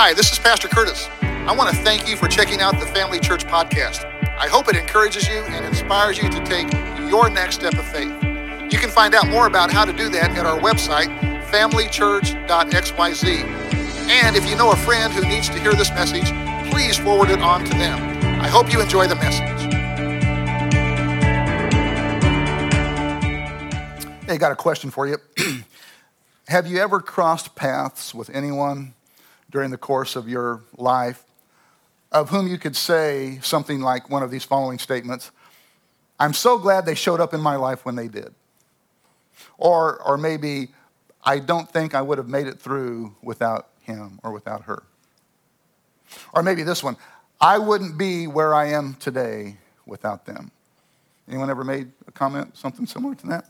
Hi, this is Pastor Curtis. I want to thank you for checking out the Family Church podcast. I hope it encourages you and inspires you to take your next step of faith. You can find out more about how to do that at our website, familychurch.xyz. And if you know a friend who needs to hear this message, please forward it on to them. I hope you enjoy the message. Hey, got a question for you. Have you ever crossed paths with anyone during the course of your life of whom you could say something like one of these following statements I'm so glad they showed up in my life when they did. Or, or maybe, I don't think I would have made it through without him or without her. Or maybe this one I wouldn't be where I am today without them. Anyone ever made a comment, something similar to that?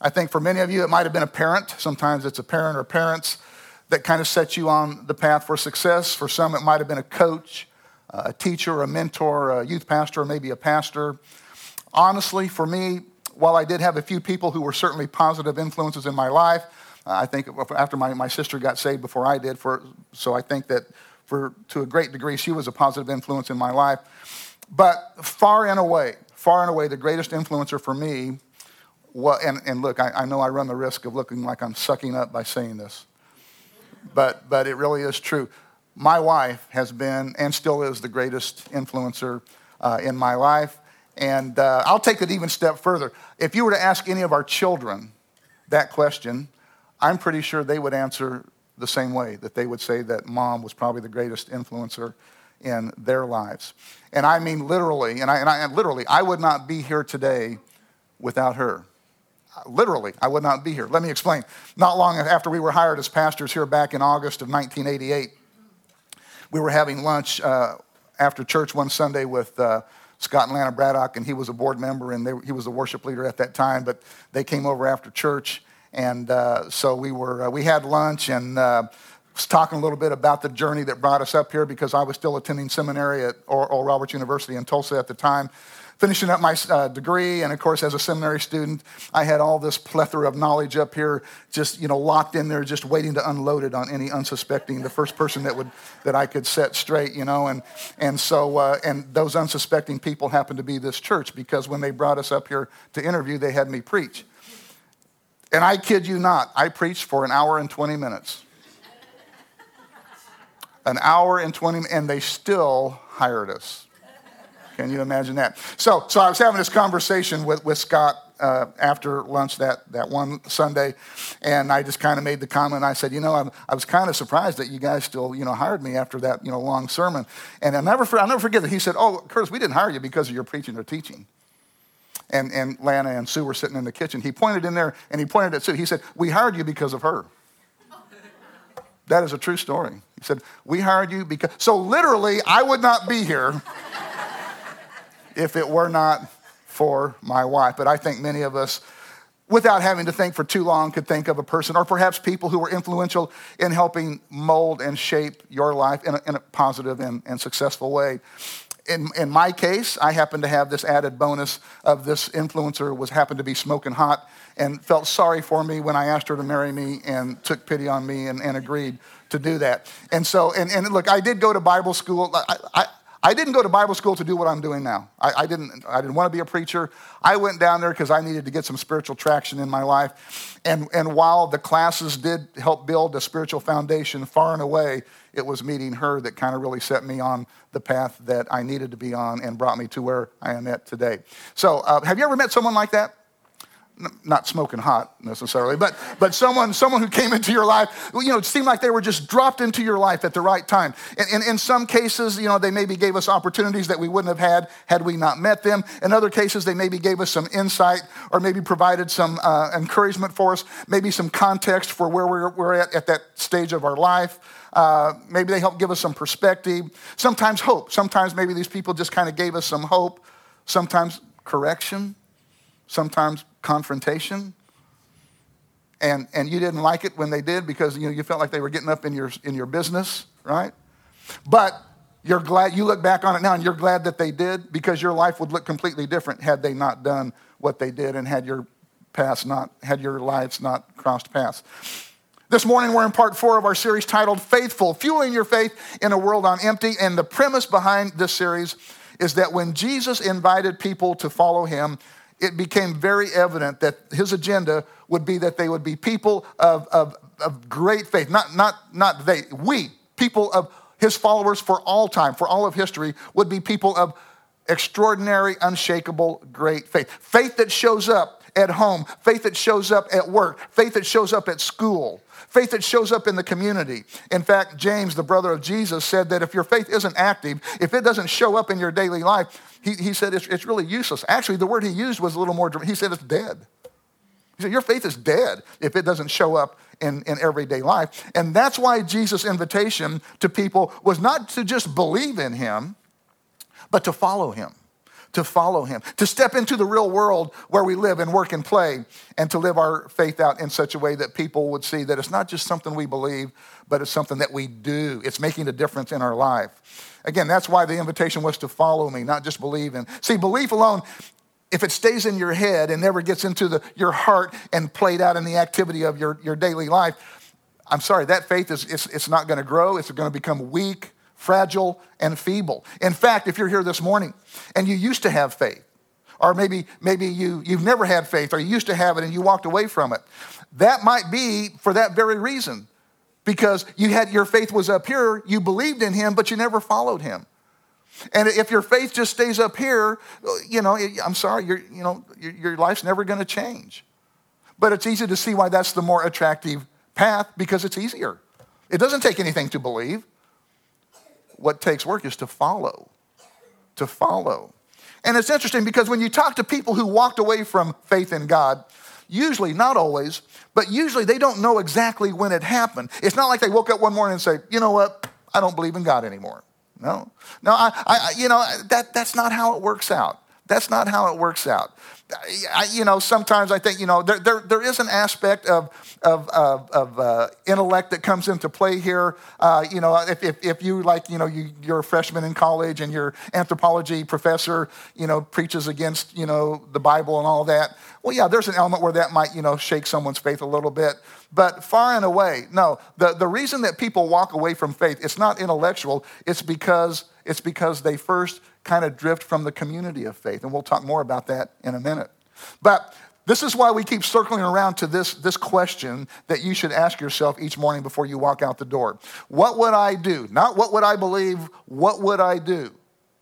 I think for many of you, it might have been a parent. Sometimes it's a parent or parents that kind of set you on the path for success. For some, it might have been a coach, uh, a teacher, a mentor, a youth pastor, or maybe a pastor. Honestly, for me, while I did have a few people who were certainly positive influences in my life, uh, I think after my, my sister got saved before I did, for, so I think that for, to a great degree, she was a positive influence in my life. But far and away, far and away, the greatest influencer for me, well, and, and look, I, I know I run the risk of looking like I'm sucking up by saying this, but, but it really is true. My wife has been and still is the greatest influencer uh, in my life. And uh, I'll take it even step further. If you were to ask any of our children that question, I'm pretty sure they would answer the same way, that they would say that mom was probably the greatest influencer in their lives. And I mean literally, and I, and I and literally, I would not be here today without her. Literally, I would not be here. Let me explain. Not long after we were hired as pastors here back in August of 1988, we were having lunch uh, after church one Sunday with uh, Scott and Lana Braddock, and he was a board member and they, he was a worship leader at that time. But they came over after church, and uh, so we were uh, we had lunch and uh, was talking a little bit about the journey that brought us up here because I was still attending seminary at Oral Roberts University in Tulsa at the time finishing up my uh, degree, and of course, as a seminary student, I had all this plethora of knowledge up here, just you know, locked in there, just waiting to unload it on any unsuspecting, the first person that would that I could set straight, you know, and and so uh, and those unsuspecting people happened to be this church because when they brought us up here to interview, they had me preach, and I kid you not, I preached for an hour and twenty minutes. An hour and 20, and they still hired us. Can you imagine that? So, so I was having this conversation with, with Scott uh, after lunch that, that one Sunday, and I just kind of made the comment. I said, you know, I'm, i was kind of surprised that you guys still, you know, hired me after that, you know, long sermon. And I'll never, I'll never forget that he said, oh, Curtis, we didn't hire you because of your preaching or teaching. And, and Lana and Sue were sitting in the kitchen. He pointed in there and he pointed at Sue. He said, we hired you because of her. That is a true story. He said, we hired you because, so literally, I would not be here if it were not for my wife. But I think many of us, without having to think for too long, could think of a person, or perhaps people who were influential in helping mold and shape your life in a, in a positive and, and successful way. In, in my case, I happen to have this added bonus of this influencer was happened to be smoking hot and felt sorry for me when I asked her to marry me and took pity on me and, and agreed to do that. And so, and, and look, I did go to Bible school. I, I, I didn't go to Bible school to do what I'm doing now. I, I didn't, I didn't want to be a preacher. I went down there because I needed to get some spiritual traction in my life. And, and while the classes did help build a spiritual foundation far and away, it was meeting her that kind of really set me on the path that I needed to be on and brought me to where I am at today. So, uh, have you ever met someone like that? Not smoking hot necessarily, but, but someone, someone who came into your life, you know, it seemed like they were just dropped into your life at the right time. And, and in some cases, you know, they maybe gave us opportunities that we wouldn't have had had we not met them. In other cases, they maybe gave us some insight or maybe provided some uh, encouragement for us, maybe some context for where we're, we're at at that stage of our life. Uh, maybe they helped give us some perspective, sometimes hope. Sometimes maybe these people just kind of gave us some hope, sometimes correction, sometimes confrontation. And, and you didn't like it when they did because you, know, you felt like they were getting up in your, in your business, right? But you're glad, you look back on it now and you're glad that they did because your life would look completely different had they not done what they did and had your past not, had your lives not crossed paths. This morning, we're in part four of our series titled Faithful, Fueling Your Faith in a World on Empty. And the premise behind this series is that when Jesus invited people to follow him, it became very evident that his agenda would be that they would be people of, of, of great faith. Not, not, not they, we, people of his followers for all time, for all of history, would be people of extraordinary, unshakable, great faith. Faith that shows up at home, faith that shows up at work, faith that shows up at school, faith that shows up in the community. In fact, James, the brother of Jesus, said that if your faith isn't active, if it doesn't show up in your daily life, he, he said it's, it's really useless. Actually, the word he used was a little more, he said it's dead. He said, Your faith is dead if it doesn't show up in, in everyday life. And that's why Jesus' invitation to people was not to just believe in him, but to follow him to follow him, to step into the real world where we live and work and play, and to live our faith out in such a way that people would see that it's not just something we believe, but it's something that we do. It's making a difference in our life. Again, that's why the invitation was to follow me, not just believe in. See, belief alone, if it stays in your head and never gets into the, your heart and played out in the activity of your, your daily life, I'm sorry, that faith is it's, it's not going to grow. It's going to become weak fragile, and feeble. In fact, if you're here this morning and you used to have faith, or maybe, maybe you, you've never had faith, or you used to have it and you walked away from it, that might be for that very reason. Because you had your faith was up here, you believed in him, but you never followed him. And if your faith just stays up here, you know, I'm sorry, you know, your, your life's never going to change. But it's easy to see why that's the more attractive path because it's easier. It doesn't take anything to believe what takes work is to follow. To follow. And it's interesting because when you talk to people who walked away from faith in God, usually, not always, but usually they don't know exactly when it happened. It's not like they woke up one morning and say, you know what, I don't believe in God anymore. No, no, I, I you know, that, that's not how it works out. That's not how it works out. I, you know, sometimes I think, you know, there, there, there is an aspect of, of, of, of uh, intellect that comes into play here. Uh, you know, if, if, if, you, like, you know, you, you're a freshman in college and your anthropology professor, you know, preaches against, you know, the Bible and all that, well, yeah, there's an element where that might, you know, shake someone's faith a little bit. But far and away, no. The, the reason that people walk away from faith, it's not intellectual, it's because, it's because they first kind of drift from the community of faith. And we'll talk more about that in a minute. But this is why we keep circling around to this, this question that you should ask yourself each morning before you walk out the door. What would I do? Not what would I believe, what would I do?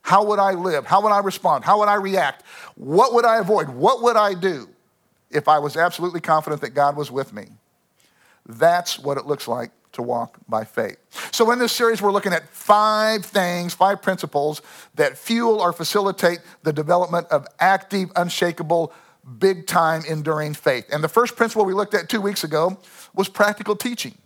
How would I live? How would I respond? How would I react? What would I avoid? What would I do if I was absolutely confident that God was with me? That's what it looks like to walk by faith. So, in this series, we're looking at five things, five principles that fuel or facilitate the development of active, unshakable, big time, enduring faith. And the first principle we looked at two weeks ago was practical teaching.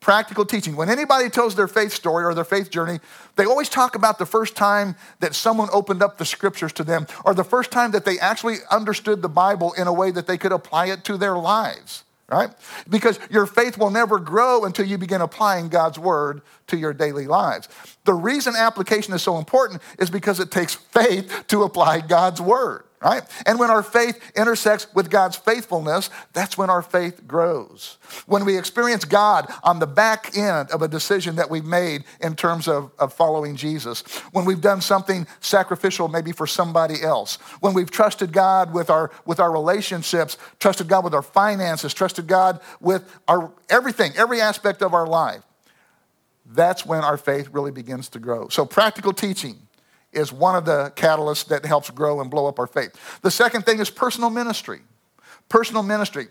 Practical teaching. When anybody tells their faith story or their faith journey, they always talk about the first time that someone opened up the scriptures to them or the first time that they actually understood the Bible in a way that they could apply it to their lives right? Because your faith will never grow until you begin applying God's word to your daily lives. The reason application is so important is because it takes faith to apply God's word right? And when our faith intersects with God's faithfulness, that's when our faith grows. When we experience God on the back end of a decision that we've made in terms of, of following Jesus, when we've done something sacrificial maybe for somebody else, when we've trusted God with our, with our relationships, trusted God with our finances, trusted God with our everything, every aspect of our life, that's when our faith really begins to grow. So, practical teaching is one of the catalysts that helps grow and blow up our faith. The second thing is personal ministry. Personal ministry.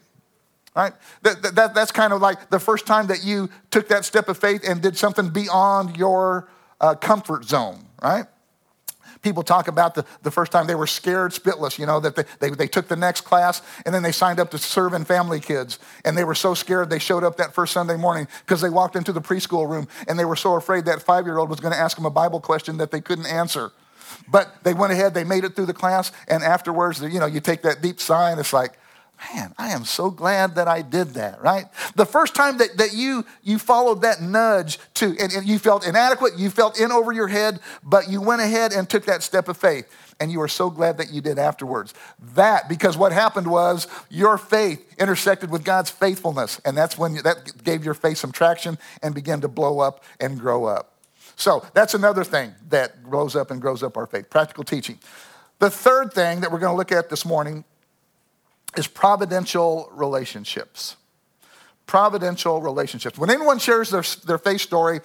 Right? That, that, that's kind of like the first time that you took that step of faith and did something beyond your uh, comfort zone, right? People talk about the, the first time they were scared spitless, you know, that they, they, they took the next class and then they signed up to serve in family kids. And they were so scared they showed up that first Sunday morning because they walked into the preschool room and they were so afraid that five year old was going to ask them a Bible question that they couldn't answer. But they went ahead, they made it through the class, and afterwards, you know, you take that deep sigh and it's like, man, I am so glad that I did that, right? The first time that, that you, you followed that nudge to, and, and you felt inadequate, you felt in over your head, but you went ahead and took that step of faith. and you are so glad that you did afterwards. That, because what happened was your faith intersected with God's faithfulness, and that's when you, that gave your faith some traction and began to blow up and grow up. So that's another thing that grows up and grows up our faith practical teaching. The third thing that we're going to look at this morning is providential relationships. Providential relationships. When anyone shares their, their faith story,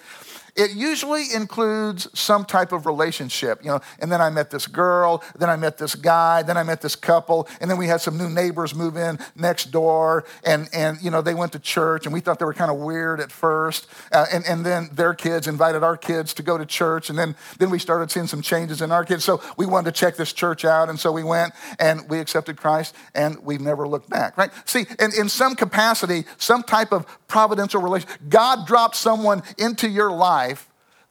it usually includes some type of relationship, you know, and then I met this girl, then I met this guy, then I met this couple, and then we had some new neighbors move in next door, and, and you know, they went to church, and we thought they were kind of weird at first, uh, and, and then their kids invited our kids to go to church, and then, then we started seeing some changes in our kids, so we wanted to check this church out, and so we went, and we accepted Christ, and we've never looked back, right? See, in, in some capacity, some type of providential relation, God dropped someone into your life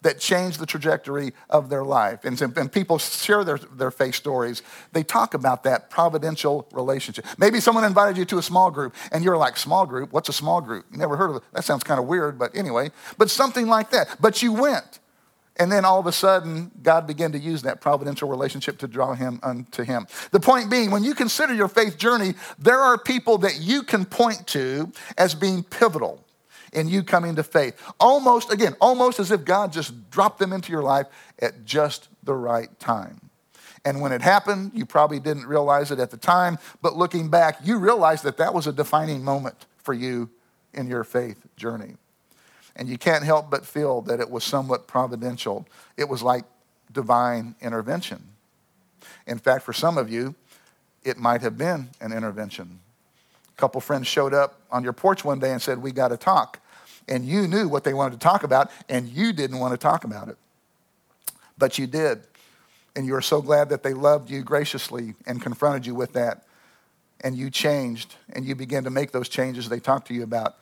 that changed the trajectory of their life. And, and people share their, their faith stories. They talk about that providential relationship. Maybe someone invited you to a small group and you're like, small group? What's a small group? You never heard of it. That sounds kind of weird, but anyway. But something like that. But you went. And then all of a sudden, God began to use that providential relationship to draw him unto him. The point being, when you consider your faith journey, there are people that you can point to as being pivotal in you coming to faith. Almost, again, almost as if God just dropped them into your life at just the right time. And when it happened, you probably didn't realize it at the time, but looking back, you realized that that was a defining moment for you in your faith journey. And you can't help but feel that it was somewhat providential. It was like divine intervention. In fact, for some of you, it might have been an intervention couple friends showed up on your porch one day and said, We got to talk. And you knew what they wanted to talk about, and you didn't want to talk about it. But you did. And you were so glad that they loved you graciously and confronted you with that. And you changed, and you began to make those changes they talked to you about.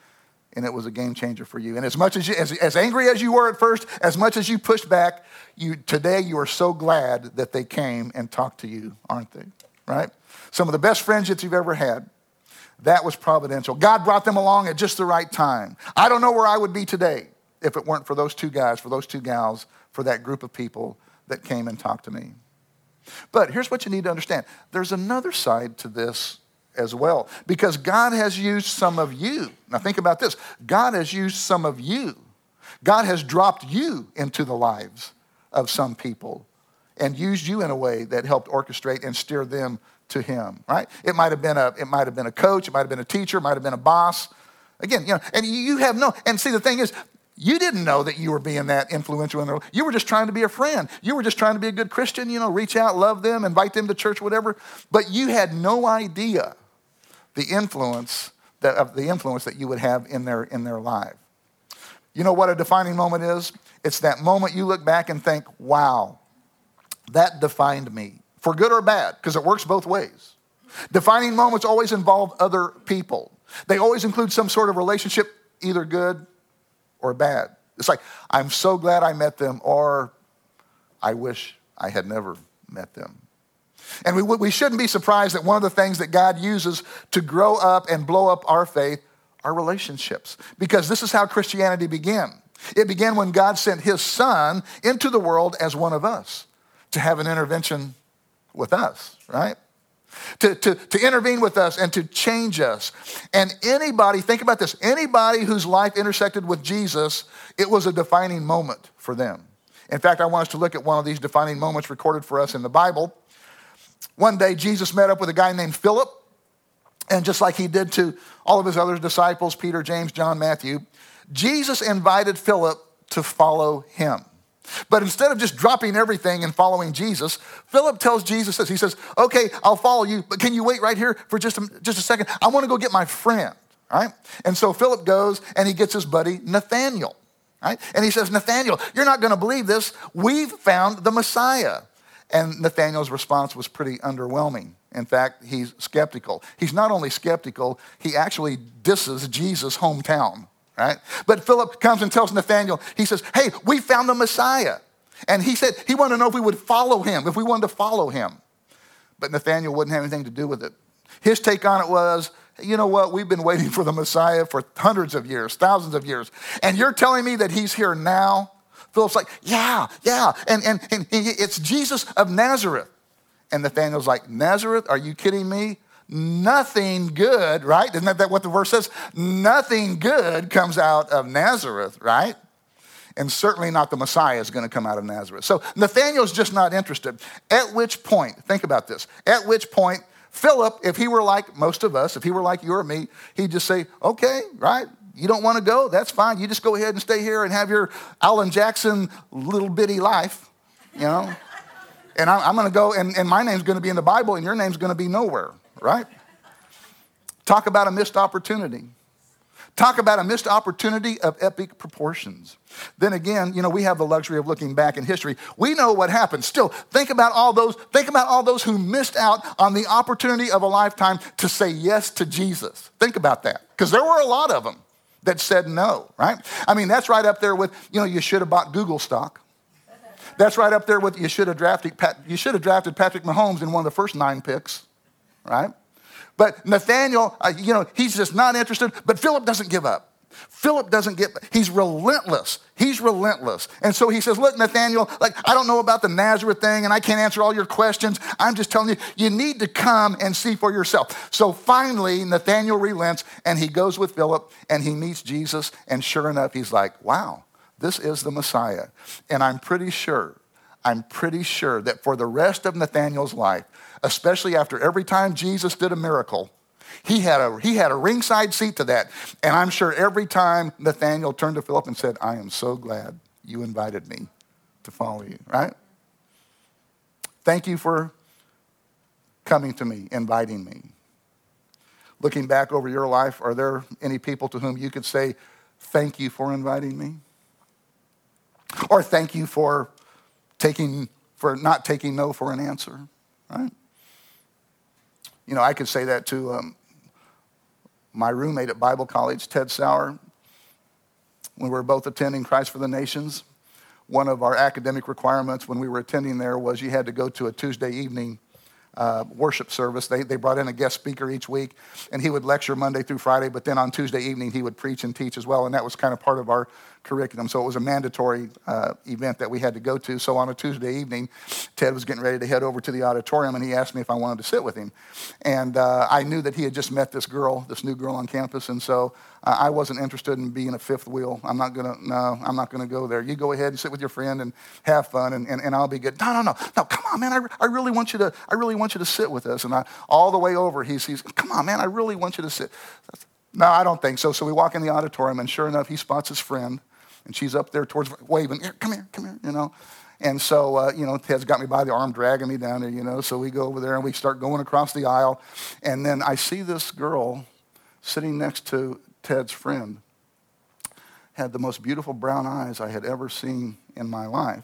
And it was a game changer for you. And as much as, you, as, as angry as you were at first, as much as you pushed back, you, today you are so glad that they came and talked to you, aren't they? Right? Some of the best friendships you've ever had that was providential. God brought them along at just the right time. I don't know where I would be today if it weren't for those two guys, for those two gals, for that group of people that came and talked to me. But here's what you need to understand there's another side to this as well, because God has used some of you. Now, think about this God has used some of you. God has dropped you into the lives of some people and used you in a way that helped orchestrate and steer them to him, right? It might have been a, it might have been a coach, it might have been a teacher, it might have been a boss. Again, you know, and you have no, and see, the thing is, you didn't know that you were being that influential in their You were just trying to be a friend. You were just trying to be a good Christian, you know, reach out, love them, invite them to church, whatever. But you had no idea the influence that, of the influence that you would have in their, in their life. You know what a defining moment is? It's that moment you look back and think, wow, that defined me for good or bad, because it works both ways. Defining moments always involve other people. They always include some sort of relationship, either good or bad. It's like, I'm so glad I met them, or I wish I had never met them. And we, we shouldn't be surprised that one of the things that God uses to grow up and blow up our faith are relationships, because this is how Christianity began. It began when God sent his son into the world as one of us to have an intervention with us, right? To, to, to intervene with us and to change us. And anybody, think about this anybody whose life intersected with Jesus, it was a defining moment for them. In fact, I want us to look at one of these defining moments recorded for us in the Bible. One day, Jesus met up with a guy named Philip, and just like he did to all of his other disciples, Peter, James, John, Matthew, Jesus invited Philip to follow him. But instead of just dropping everything and following Jesus, Philip tells Jesus this. He says, Okay, I'll follow you, but can you wait right here for just a, just a second? I want to go get my friend, right? And so Philip goes and he gets his buddy Nathaniel, right? And he says, Nathaniel, you're not going to believe this. We've found the Messiah. And Nathaniel's response was pretty underwhelming. In fact, he's skeptical. He's not only skeptical, he actually disses Jesus' hometown right? But Philip comes and tells Nathaniel, he says, Hey, we found the Messiah. And he said he wanted to know if we would follow him, if we wanted to follow him. But Nathaniel wouldn't have anything to do with it. His take on it was, you know what? We've been waiting for the Messiah for hundreds of years, thousands of years. And you're telling me that he's here now? Philip's like, yeah, yeah. And, and, and it's Jesus of Nazareth. And Nathaniel's like, Nazareth, are you kidding me? Nothing good, right? Isn't that what the verse says? Nothing good comes out of Nazareth, right? And certainly not the Messiah is going to come out of Nazareth. So Nathaniel's just not interested. At which point, think about this, at which point, Philip, if he were like most of us, if he were like you or me, he'd just say, okay, right? You don't want to go? That's fine. You just go ahead and stay here and have your Alan Jackson little bitty life, you know? and I'm, going to go, and, and my name's going to be in the Bible, and your name's going to be nowhere, right? Talk about a missed opportunity. Talk about a missed opportunity of epic proportions. Then again, you know, we have the luxury of looking back in history. We know what happened. Still, think about all those, think about all those who missed out on the opportunity of a lifetime to say yes to Jesus. Think about that. Because there were a lot of them that said no, right? I mean, that's right up there with, you know, you should have bought Google stock. That's right up there with you should have drafted, you should have drafted Patrick Mahomes in one of the first nine picks, right? But Nathaniel, uh, you know, he's just not interested, but Philip doesn't give up. Philip doesn't get, he's relentless. He's relentless. And so he says, Look, Nathaniel, like, I don't know about the Nazareth thing and I can't answer all your questions. I'm just telling you, you need to come and see for yourself. So finally, Nathaniel relents and he goes with Philip and he meets Jesus. And sure enough, he's like, Wow, this is the Messiah. And I'm pretty sure, I'm pretty sure that for the rest of Nathaniel's life, especially after every time Jesus did a miracle. He had a, he had a ringside seat to that. And I'm sure every time Nathaniel turned to Philip and said, I am so glad you invited me to follow you, right? Thank you for coming to me, inviting me. Looking back over your life, are there any people to whom you could say, Thank you for inviting me? Or thank you for taking for not taking no for an answer, right? You know, I could say that to um, my roommate at Bible College, Ted Sauer, when we were both attending Christ for the Nations. One of our academic requirements when we were attending there was you had to go to a Tuesday evening uh, worship service. They, they brought in a guest speaker each week, and he would lecture Monday through Friday, but then on Tuesday evening, he would preach and teach as well, and that was kind of part of our curriculum. So it was a mandatory uh, event that we had to go to. So on a Tuesday evening, Ted was getting ready to head over to the auditorium, and he asked me if I wanted to sit with him. And uh, I knew that he had just met this girl, this new girl on campus, and so uh, I wasn't interested in being a fifth wheel. I'm not gonna, no, I'm not gonna go there. You go ahead and sit with your friend and have fun, and, and, and I'll be good. No, no, no, no, come on, man. I, I really want you to, I really want you to sit with us. And I, all the way over, he's, he's, come on, man, I really want you to sit. No, I don't think so. So we walk in the auditorium, and sure enough, he spots his friend and she's up there towards waving, here, come here, come here, you know. And so, uh, you know, Ted's got me by the arm, dragging me down there, you know. So we go over there and we start going across the aisle. And then I see this girl sitting next to Ted's friend, had the most beautiful brown eyes I had ever seen in my life.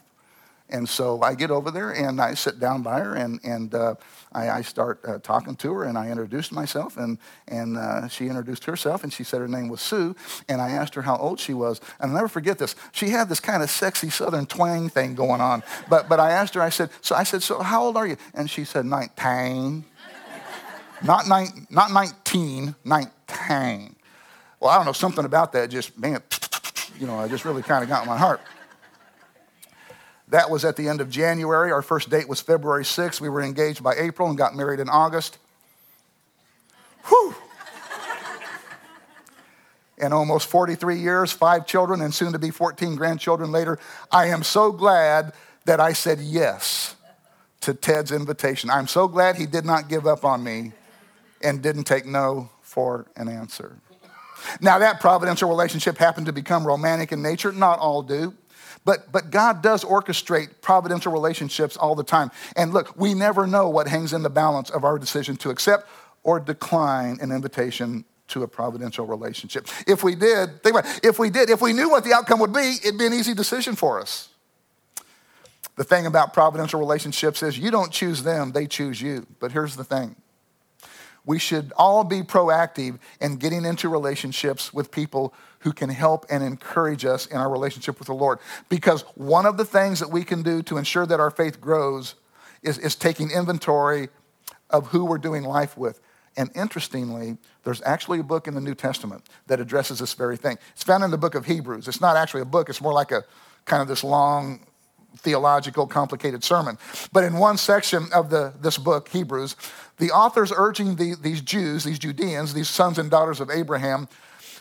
And so I get over there and I sit down by her and, and uh, I, I, start uh, talking to her and I introduced myself and, and uh, she introduced herself and she said her name was Sue and I asked her how old she was. And I'll never forget this. She had this kind of sexy southern twang thing going on. But, but I asked her, I said, so I said, so how old are you? And she said, 19. not, nine, not 19, 19. Well, I don't know, something about that just, man, you know, I just really kind of got my heart. That was at the end of January. Our first date was February 6th. We were engaged by April and got married in August. Whew. in almost 43 years, five children, and soon to be 14 grandchildren later, I am so glad that I said yes to Ted's invitation. I'm so glad he did not give up on me and didn't take no for an answer. Now, that providential relationship happened to become romantic in nature. Not all do. But, but God does orchestrate providential relationships all the time. And look, we never know what hangs in the balance of our decision to accept or decline an invitation to a providential relationship. If we did, think about it, if we did, if we knew what the outcome would be, it'd be an easy decision for us. The thing about providential relationships is you don't choose them, they choose you. But here's the thing we should all be proactive in getting into relationships with people who can help and encourage us in our relationship with the Lord. Because one of the things that we can do to ensure that our faith grows is, is taking inventory of who we're doing life with. And interestingly, there's actually a book in the New Testament that addresses this very thing. It's found in the book of Hebrews. It's not actually a book, it's more like a kind of this long theological, complicated sermon. But in one section of the, this book, Hebrews, the author's urging the, these Jews, these Judeans, these sons and daughters of Abraham,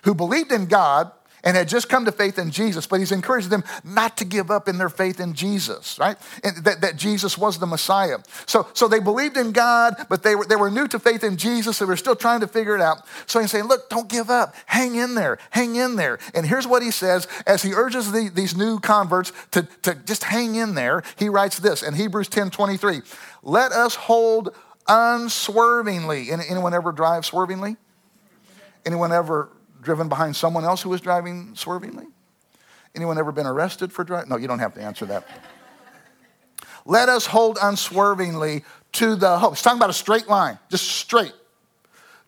who believed in God and had just come to faith in Jesus, but he's encouraging them not to give up in their faith in Jesus, right? And that, that Jesus was the Messiah. So, so they believed in God, but they were, they were new to faith in Jesus. They were still trying to figure it out. So he's saying, look, don't give up. Hang in there. Hang in there. And here's what he says as he urges the, these new converts to, to just hang in there. He writes this in Hebrews 10 23. Let us hold unswervingly. Anyone ever drive swervingly? Anyone ever driven behind someone else who was driving swervingly? Anyone ever been arrested for driving? No, you don't have to answer that. Let us hold unswervingly to the hope. It's talking about a straight line, just straight.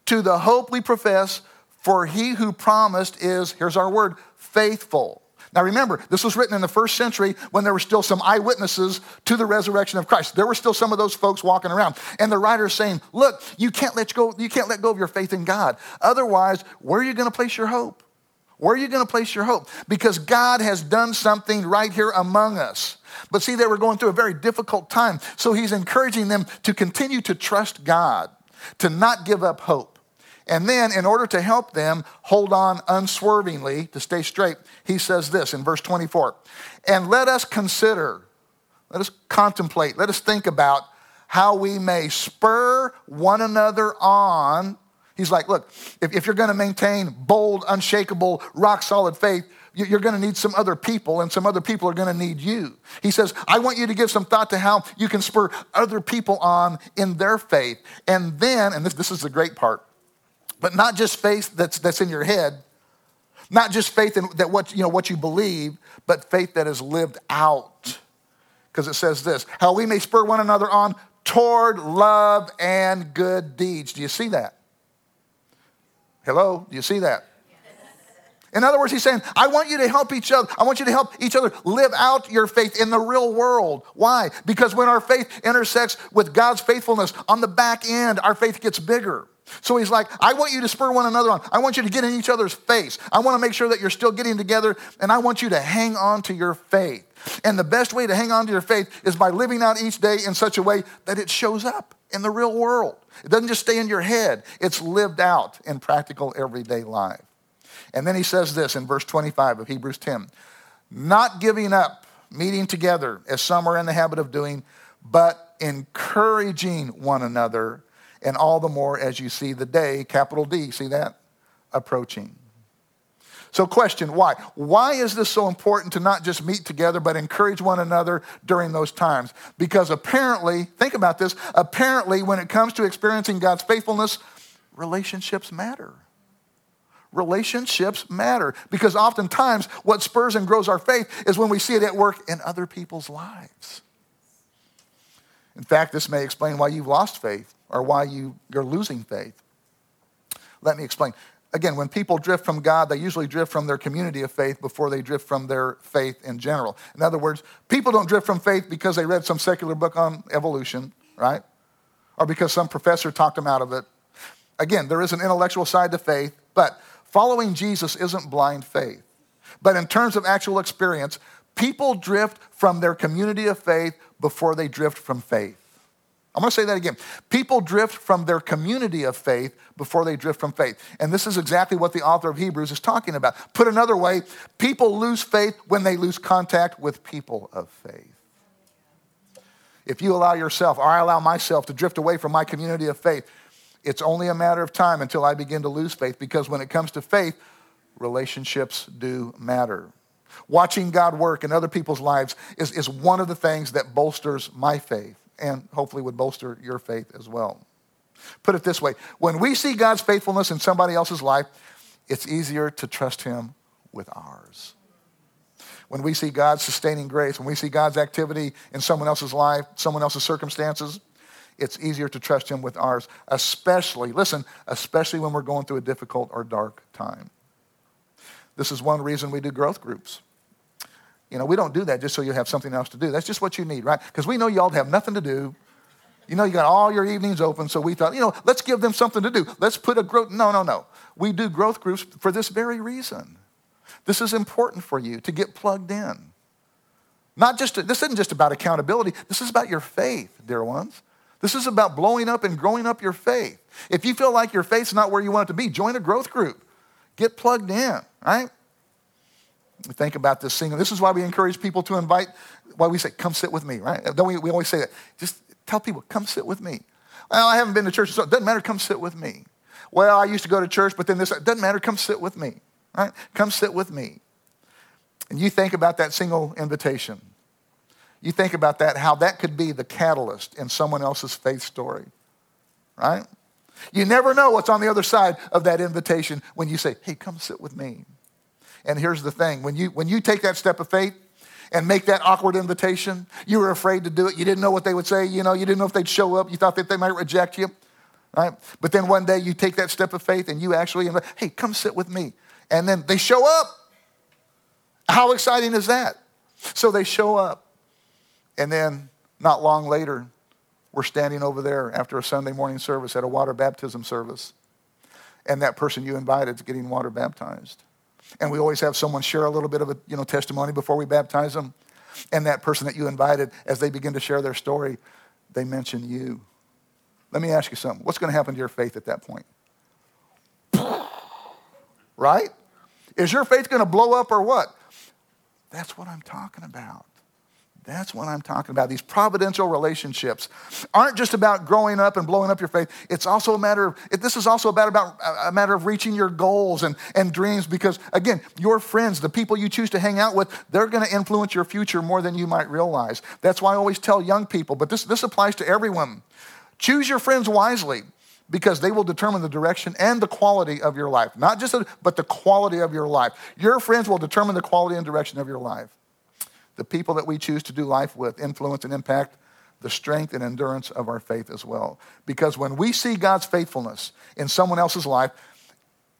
To the hope we profess, for he who promised is, here's our word, faithful. Now remember, this was written in the first century when there were still some eyewitnesses to the resurrection of Christ. There were still some of those folks walking around. And the writer is saying, look, you can't let go, you can't let go of your faith in God. Otherwise, where are you going to place your hope? Where are you going to place your hope? Because God has done something right here among us. But see, they were going through a very difficult time. So he's encouraging them to continue to trust God, to not give up hope. And then, in order to help them hold on unswervingly to stay straight, he says this in verse 24 And let us consider, let us contemplate, let us think about how we may spur one another on. He's like, look, if, if you're going to maintain bold, unshakable, rock solid faith, you're going to need some other people, and some other people are going to need you. He says, I want you to give some thought to how you can spur other people on in their faith. And then, and this, this is the great part, but not just faith that's, that's in your head, not just faith in that what, you know, what you believe, but faith that is lived out. Because it says this how we may spur one another on toward love and good deeds. Do you see that? Hello? Do you see that? In other words, he's saying, I want you to help each other. I want you to help each other live out your faith in the real world. Why? Because when our faith intersects with God's faithfulness on the back end, our faith gets bigger. So he's like, I want you to spur one another on. I want you to get in each other's face. I want to make sure that you're still getting together, and I want you to hang on to your faith. And the best way to hang on to your faith is by living out each day in such a way that it shows up in the real world. It doesn't just stay in your head, it's lived out in practical everyday life. And then he says this in verse 25 of Hebrews 10 not giving up meeting together as some are in the habit of doing, but encouraging one another and all the more as you see the day, capital D, see that? Approaching. So, question why? Why is this so important to not just meet together, but encourage one another during those times? Because apparently, think about this, apparently, when it comes to experiencing God's faithfulness, relationships matter. Relationships matter because oftentimes what spurs and grows our faith is when we see it at work in other people's lives. In fact, this may explain why you've lost faith or why you, you're losing faith. Let me explain. Again, when people drift from God, they usually drift from their community of faith before they drift from their faith in general. In other words, people don't drift from faith because they read some secular book on evolution, right? Or because some professor talked them out of it. Again, there is an intellectual side to faith, but following Jesus isn't blind faith. But in terms of actual experience, people drift from their community of faith before they drift from faith. I'm going to say that again. People drift from their community of faith before they drift from faith. And this is exactly what the author of Hebrews is talking about. Put another way, people lose faith when they lose contact with people of faith. If you allow yourself, or I allow myself, to drift away from my community of faith, it's only a matter of time until I begin to lose faith because when it comes to faith, relationships do matter. Watching God work in other people's lives is, is one of the things that bolsters my faith and hopefully would bolster your faith as well. Put it this way when we see God's faithfulness in somebody else's life, it's easier to trust Him with ours. When we see God's sustaining grace, when we see God's activity in someone else's life, someone else's circumstances, it's easier to trust Him with ours, especially, listen, especially when we're going through a difficult or dark time. This is one reason we do growth groups. You know, we don't do that just so you have something else to do. That's just what you need, right? Because we know y'all have nothing to do. You know, you got all your evenings open, so we thought, you know, let's give them something to do. Let's put a growth. No, no, no. We do growth groups for this very reason. This is important for you to get plugged in. Not just, this isn't just about accountability. This is about your faith, dear ones. This is about blowing up and growing up your faith. If you feel like your faith's not where you want it to be, join a growth group. Get plugged in, right? Think about this single. This is why we encourage people to invite, why we say, come sit with me, right? Don't we, we always say that. Just tell people, come sit with me. Well, I haven't been to church, so it doesn't matter, come sit with me. Well, I used to go to church, but then this, doesn't matter, come sit with me, right? Come sit with me. And you think about that single invitation. You think about that, how that could be the catalyst in someone else's faith story, right? You never know what's on the other side of that invitation when you say, hey, come sit with me. And here's the thing when you, when you take that step of faith and make that awkward invitation, you were afraid to do it. You didn't know what they would say. You know, you didn't know if they'd show up. You thought that they might reject you. Right? But then one day you take that step of faith and you actually invite, hey, come sit with me. And then they show up. How exciting is that? So they show up. And then not long later, we're standing over there after a Sunday morning service at a water baptism service. And that person you invited is getting water baptized. And we always have someone share a little bit of a you know, testimony before we baptize them. And that person that you invited, as they begin to share their story, they mention you. Let me ask you something. What's going to happen to your faith at that point? right? Is your faith going to blow up or what? That's what I'm talking about. That's what I'm talking about. These providential relationships aren't just about growing up and blowing up your faith. It's also a matter of, this is also about, about a matter of reaching your goals and, and dreams because, again, your friends, the people you choose to hang out with, they're going to influence your future more than you might realize. That's why I always tell young people, but this, this applies to everyone. Choose your friends wisely because they will determine the direction and the quality of your life. Not just, but the quality of your life. Your friends will determine the quality and direction of your life the people that we choose to do life with influence and impact the strength and endurance of our faith as well. Because when we see God's faithfulness in someone else's life,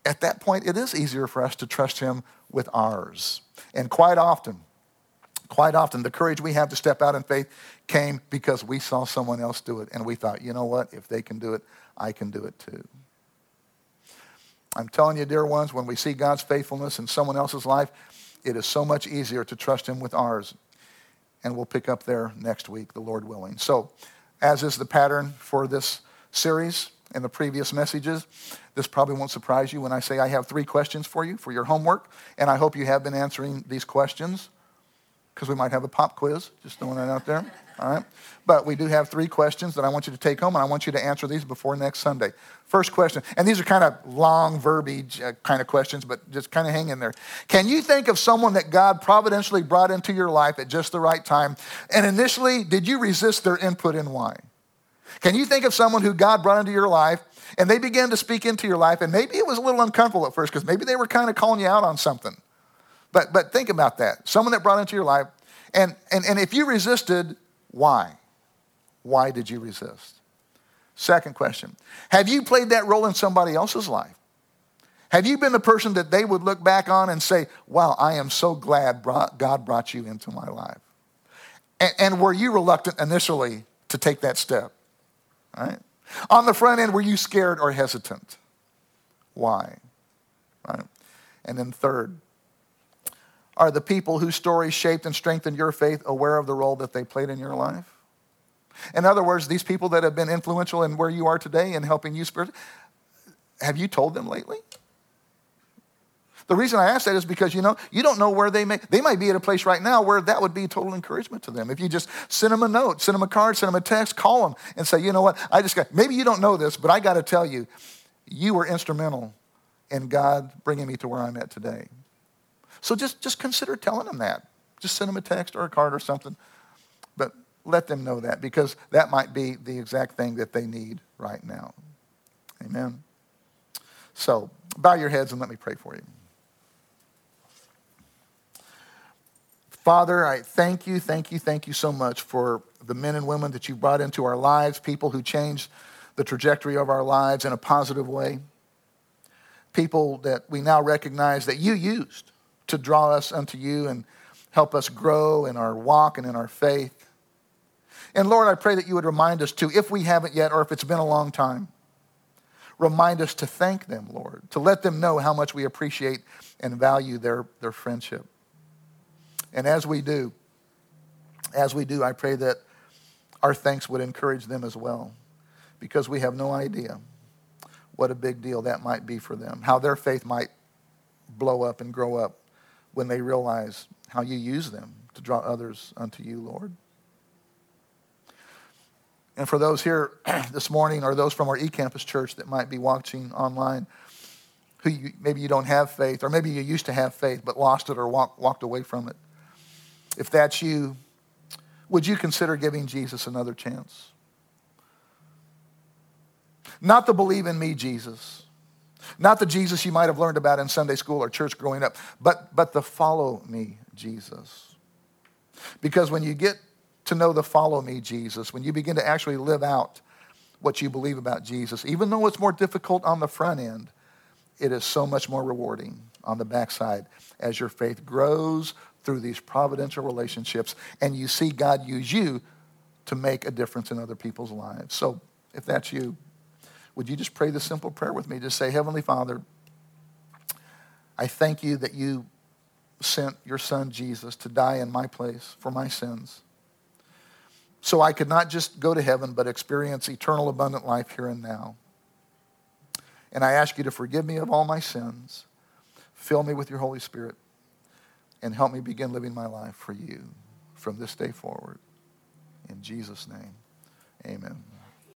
at that point, it is easier for us to trust Him with ours. And quite often, quite often, the courage we have to step out in faith came because we saw someone else do it. And we thought, you know what? If they can do it, I can do it too. I'm telling you, dear ones, when we see God's faithfulness in someone else's life, it is so much easier to trust Him with ours. And we'll pick up there next week, the Lord willing. So, as is the pattern for this series and the previous messages, this probably won't surprise you when I say I have three questions for you for your homework. And I hope you have been answering these questions because we might have a pop quiz, just throwing that out there. All right. But we do have three questions that I want you to take home, and I want you to answer these before next Sunday. First question, and these are kind of long verbiage uh, kind of questions, but just kind of hang in there. Can you think of someone that God providentially brought into your life at just the right time? And initially, did you resist their input and why? Can you think of someone who God brought into your life and they began to speak into your life, and maybe it was a little uncomfortable at first because maybe they were kind of calling you out on something? But, but think about that. Someone that brought into your life, and, and, and if you resisted, why? Why did you resist? Second question Have you played that role in somebody else's life? Have you been the person that they would look back on and say, Wow, I am so glad God brought you into my life? And, and were you reluctant initially to take that step? Right? On the front end, were you scared or hesitant? Why? Right? And then, third, are the people whose stories shaped and strengthened your faith aware of the role that they played in your life? In other words, these people that have been influential in where you are today and helping you spiritually, have you told them lately? The reason I ask that is because you know you don't know where they may they might be at a place right now where that would be total encouragement to them. If you just send them a note, send them a card, send them a text, call them and say, you know what, I just got maybe you don't know this, but I got to tell you, you were instrumental in God bringing me to where I'm at today. So just, just consider telling them that. Just send them a text or a card or something. But let them know that because that might be the exact thing that they need right now. Amen. So bow your heads and let me pray for you. Father, I thank you, thank you, thank you so much for the men and women that you brought into our lives, people who changed the trajectory of our lives in a positive way, people that we now recognize that you used to draw us unto you and help us grow in our walk and in our faith. And Lord, I pray that you would remind us too, if we haven't yet or if it's been a long time, remind us to thank them, Lord, to let them know how much we appreciate and value their, their friendship. And as we do, as we do, I pray that our thanks would encourage them as well, because we have no idea what a big deal that might be for them, how their faith might blow up and grow up when they realize how you use them to draw others unto you, Lord. And for those here this morning or those from our eCampus church that might be watching online, who you, maybe you don't have faith, or maybe you used to have faith but lost it or walk, walked away from it. If that's you, would you consider giving Jesus another chance? Not the believe in me Jesus, not the Jesus you might have learned about in Sunday school or church growing up, but, but the follow me Jesus. Because when you get to know the follow me Jesus, when you begin to actually live out what you believe about Jesus, even though it's more difficult on the front end, it is so much more rewarding on the backside as your faith grows through these providential relationships and you see God use you to make a difference in other people's lives. So if that's you, would you just pray this simple prayer with me? Just say, Heavenly Father, I thank you that you sent your son Jesus to die in my place for my sins. So I could not just go to heaven, but experience eternal abundant life here and now. And I ask you to forgive me of all my sins, fill me with your Holy Spirit, and help me begin living my life for you from this day forward. In Jesus' name, amen.